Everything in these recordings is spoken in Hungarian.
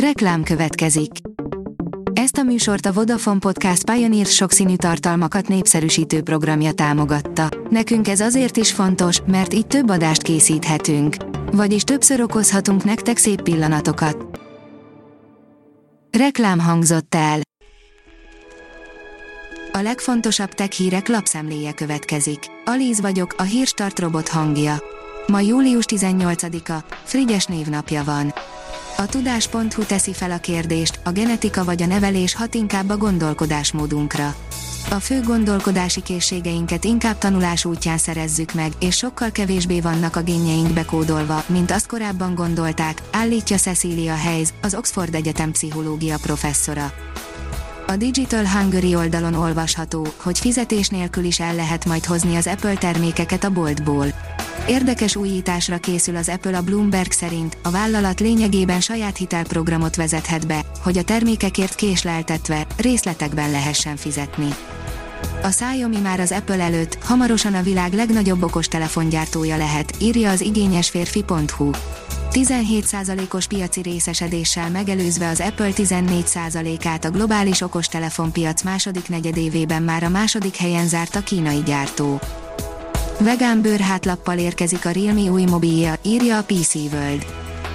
Reklám következik. Ezt a műsort a Vodafone Podcast Pioneer sokszínű tartalmakat népszerűsítő programja támogatta. Nekünk ez azért is fontos, mert így több adást készíthetünk. Vagyis többször okozhatunk nektek szép pillanatokat. Reklám hangzott el. A legfontosabb tech hírek lapszemléje következik. Alíz vagyok, a hírstart robot hangja. Ma július 18-a, Frigyes névnapja van. A tudás.hu teszi fel a kérdést, a genetika vagy a nevelés hat inkább a gondolkodásmódunkra. A fő gondolkodási készségeinket inkább tanulás útján szerezzük meg, és sokkal kevésbé vannak a génjeink bekódolva, mint azt korábban gondolták, állítja Cecilia Hayes, az Oxford Egyetem pszichológia professzora. A Digital Hungary oldalon olvasható, hogy fizetés nélkül is el lehet majd hozni az Apple termékeket a boltból. Érdekes újításra készül az Apple a Bloomberg szerint, a vállalat lényegében saját hitelprogramot vezethet be, hogy a termékekért késleltetve, részletekben lehessen fizetni. A Xiaomi már az Apple előtt, hamarosan a világ legnagyobb okostelefongyártója lehet, írja az igényesférfi.hu. 17%-os piaci részesedéssel megelőzve az Apple 14%-át a globális okostelefonpiac második negyedévében már a második helyen zárt a kínai gyártó. Vegán bőrhátlappal érkezik a Realme új mobilja, írja a PC World.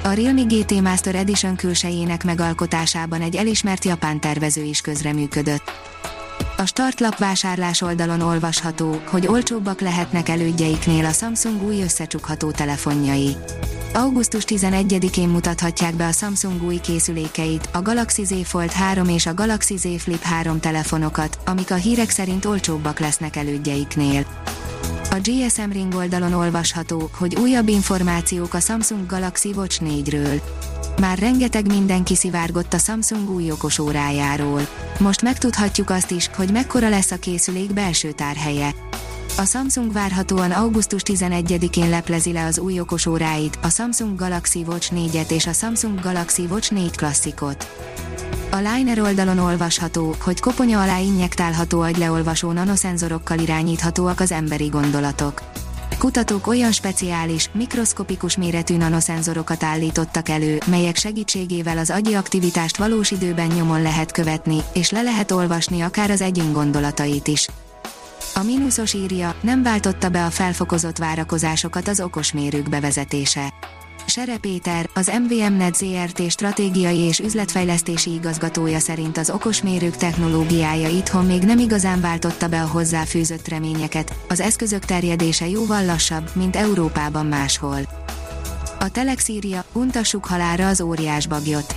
A Realme GT Master Edition külsejének megalkotásában egy elismert japán tervező is közreműködött. A startlap vásárlás oldalon olvasható, hogy olcsóbbak lehetnek elődjeiknél a Samsung új összecsukható telefonjai. Augusztus 11-én mutathatják be a Samsung új készülékeit, a Galaxy Z Fold 3 és a Galaxy Z Flip 3 telefonokat, amik a hírek szerint olcsóbbak lesznek elődjeiknél. A GSM Ring oldalon olvasható, hogy újabb információk a Samsung Galaxy Watch 4-ről. Már rengeteg minden kiszivárgott a Samsung új okos órájáról. Most megtudhatjuk azt is, hogy mekkora lesz a készülék belső tárhelye. A Samsung várhatóan augusztus 11-én leplezi le az új okos óráit, a Samsung Galaxy Watch 4-et és a Samsung Galaxy Watch 4 klasszikot. A Liner oldalon olvasható, hogy koponya alá injektálható agyleolvasó nanoszenzorokkal irányíthatóak az emberi gondolatok. Kutatók olyan speciális, mikroszkopikus méretű nanoszenzorokat állítottak elő, melyek segítségével az agyi aktivitást valós időben nyomon lehet követni, és le lehet olvasni akár az egyén gondolatait is. A mínuszos írja, nem váltotta be a felfokozott várakozásokat az okosmérők bevezetése. Sere Péter, az MVM-net ZRT stratégiai és üzletfejlesztési igazgatója szerint az okosmérők technológiája itthon még nem igazán váltotta be a hozzáfűzött reményeket, az eszközök terjedése jóval lassabb, mint Európában máshol. A Telex írja, untassuk halára az óriás bagyot.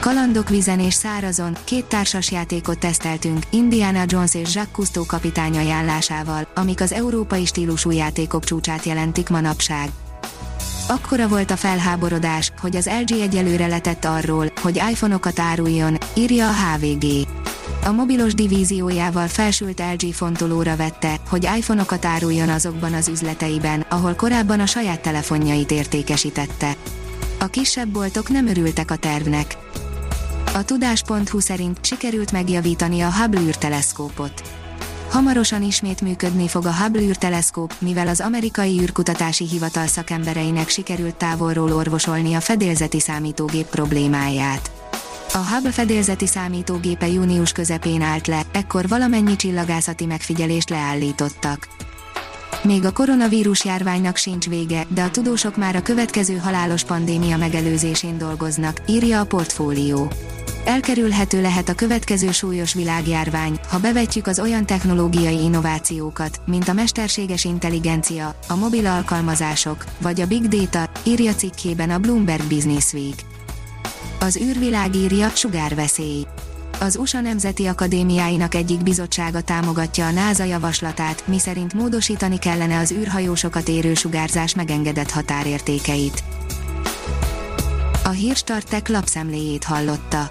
Kalandok vizen és szárazon, két társas játékot teszteltünk, Indiana Jones és Jacques Cousteau kapitány ajánlásával, amik az európai stílusú játékok csúcsát jelentik manapság. Akkora volt a felháborodás, hogy az LG egyelőre letett arról, hogy iPhone-okat áruljon, írja a HVG. A mobilos divíziójával felsült LG fontolóra vette, hogy iPhone-okat áruljon azokban az üzleteiben, ahol korábban a saját telefonjait értékesítette. A kisebb boltok nem örültek a tervnek. A tudás.hu szerint sikerült megjavítani a Hubble űrteleszkópot. Hamarosan ismét működni fog a Hubble űrteleszkóp, mivel az amerikai űrkutatási hivatal szakembereinek sikerült távolról orvosolni a fedélzeti számítógép problémáját. A Hubble fedélzeti számítógépe június közepén állt le, ekkor valamennyi csillagászati megfigyelést leállítottak. Még a koronavírus járványnak sincs vége, de a tudósok már a következő halálos pandémia megelőzésén dolgoznak, írja a portfólió. Elkerülhető lehet a következő súlyos világjárvány, ha bevetjük az olyan technológiai innovációkat, mint a mesterséges intelligencia, a mobil alkalmazások, vagy a big data, írja cikkében a Bloomberg Business Week. Az űrvilág írja sugárveszély. Az USA Nemzeti Akadémiáinak egyik bizottsága támogatja a NASA javaslatát, miszerint módosítani kellene az űrhajósokat érő sugárzás megengedett határértékeit. A Hírstartek lapszemléjét hallotta.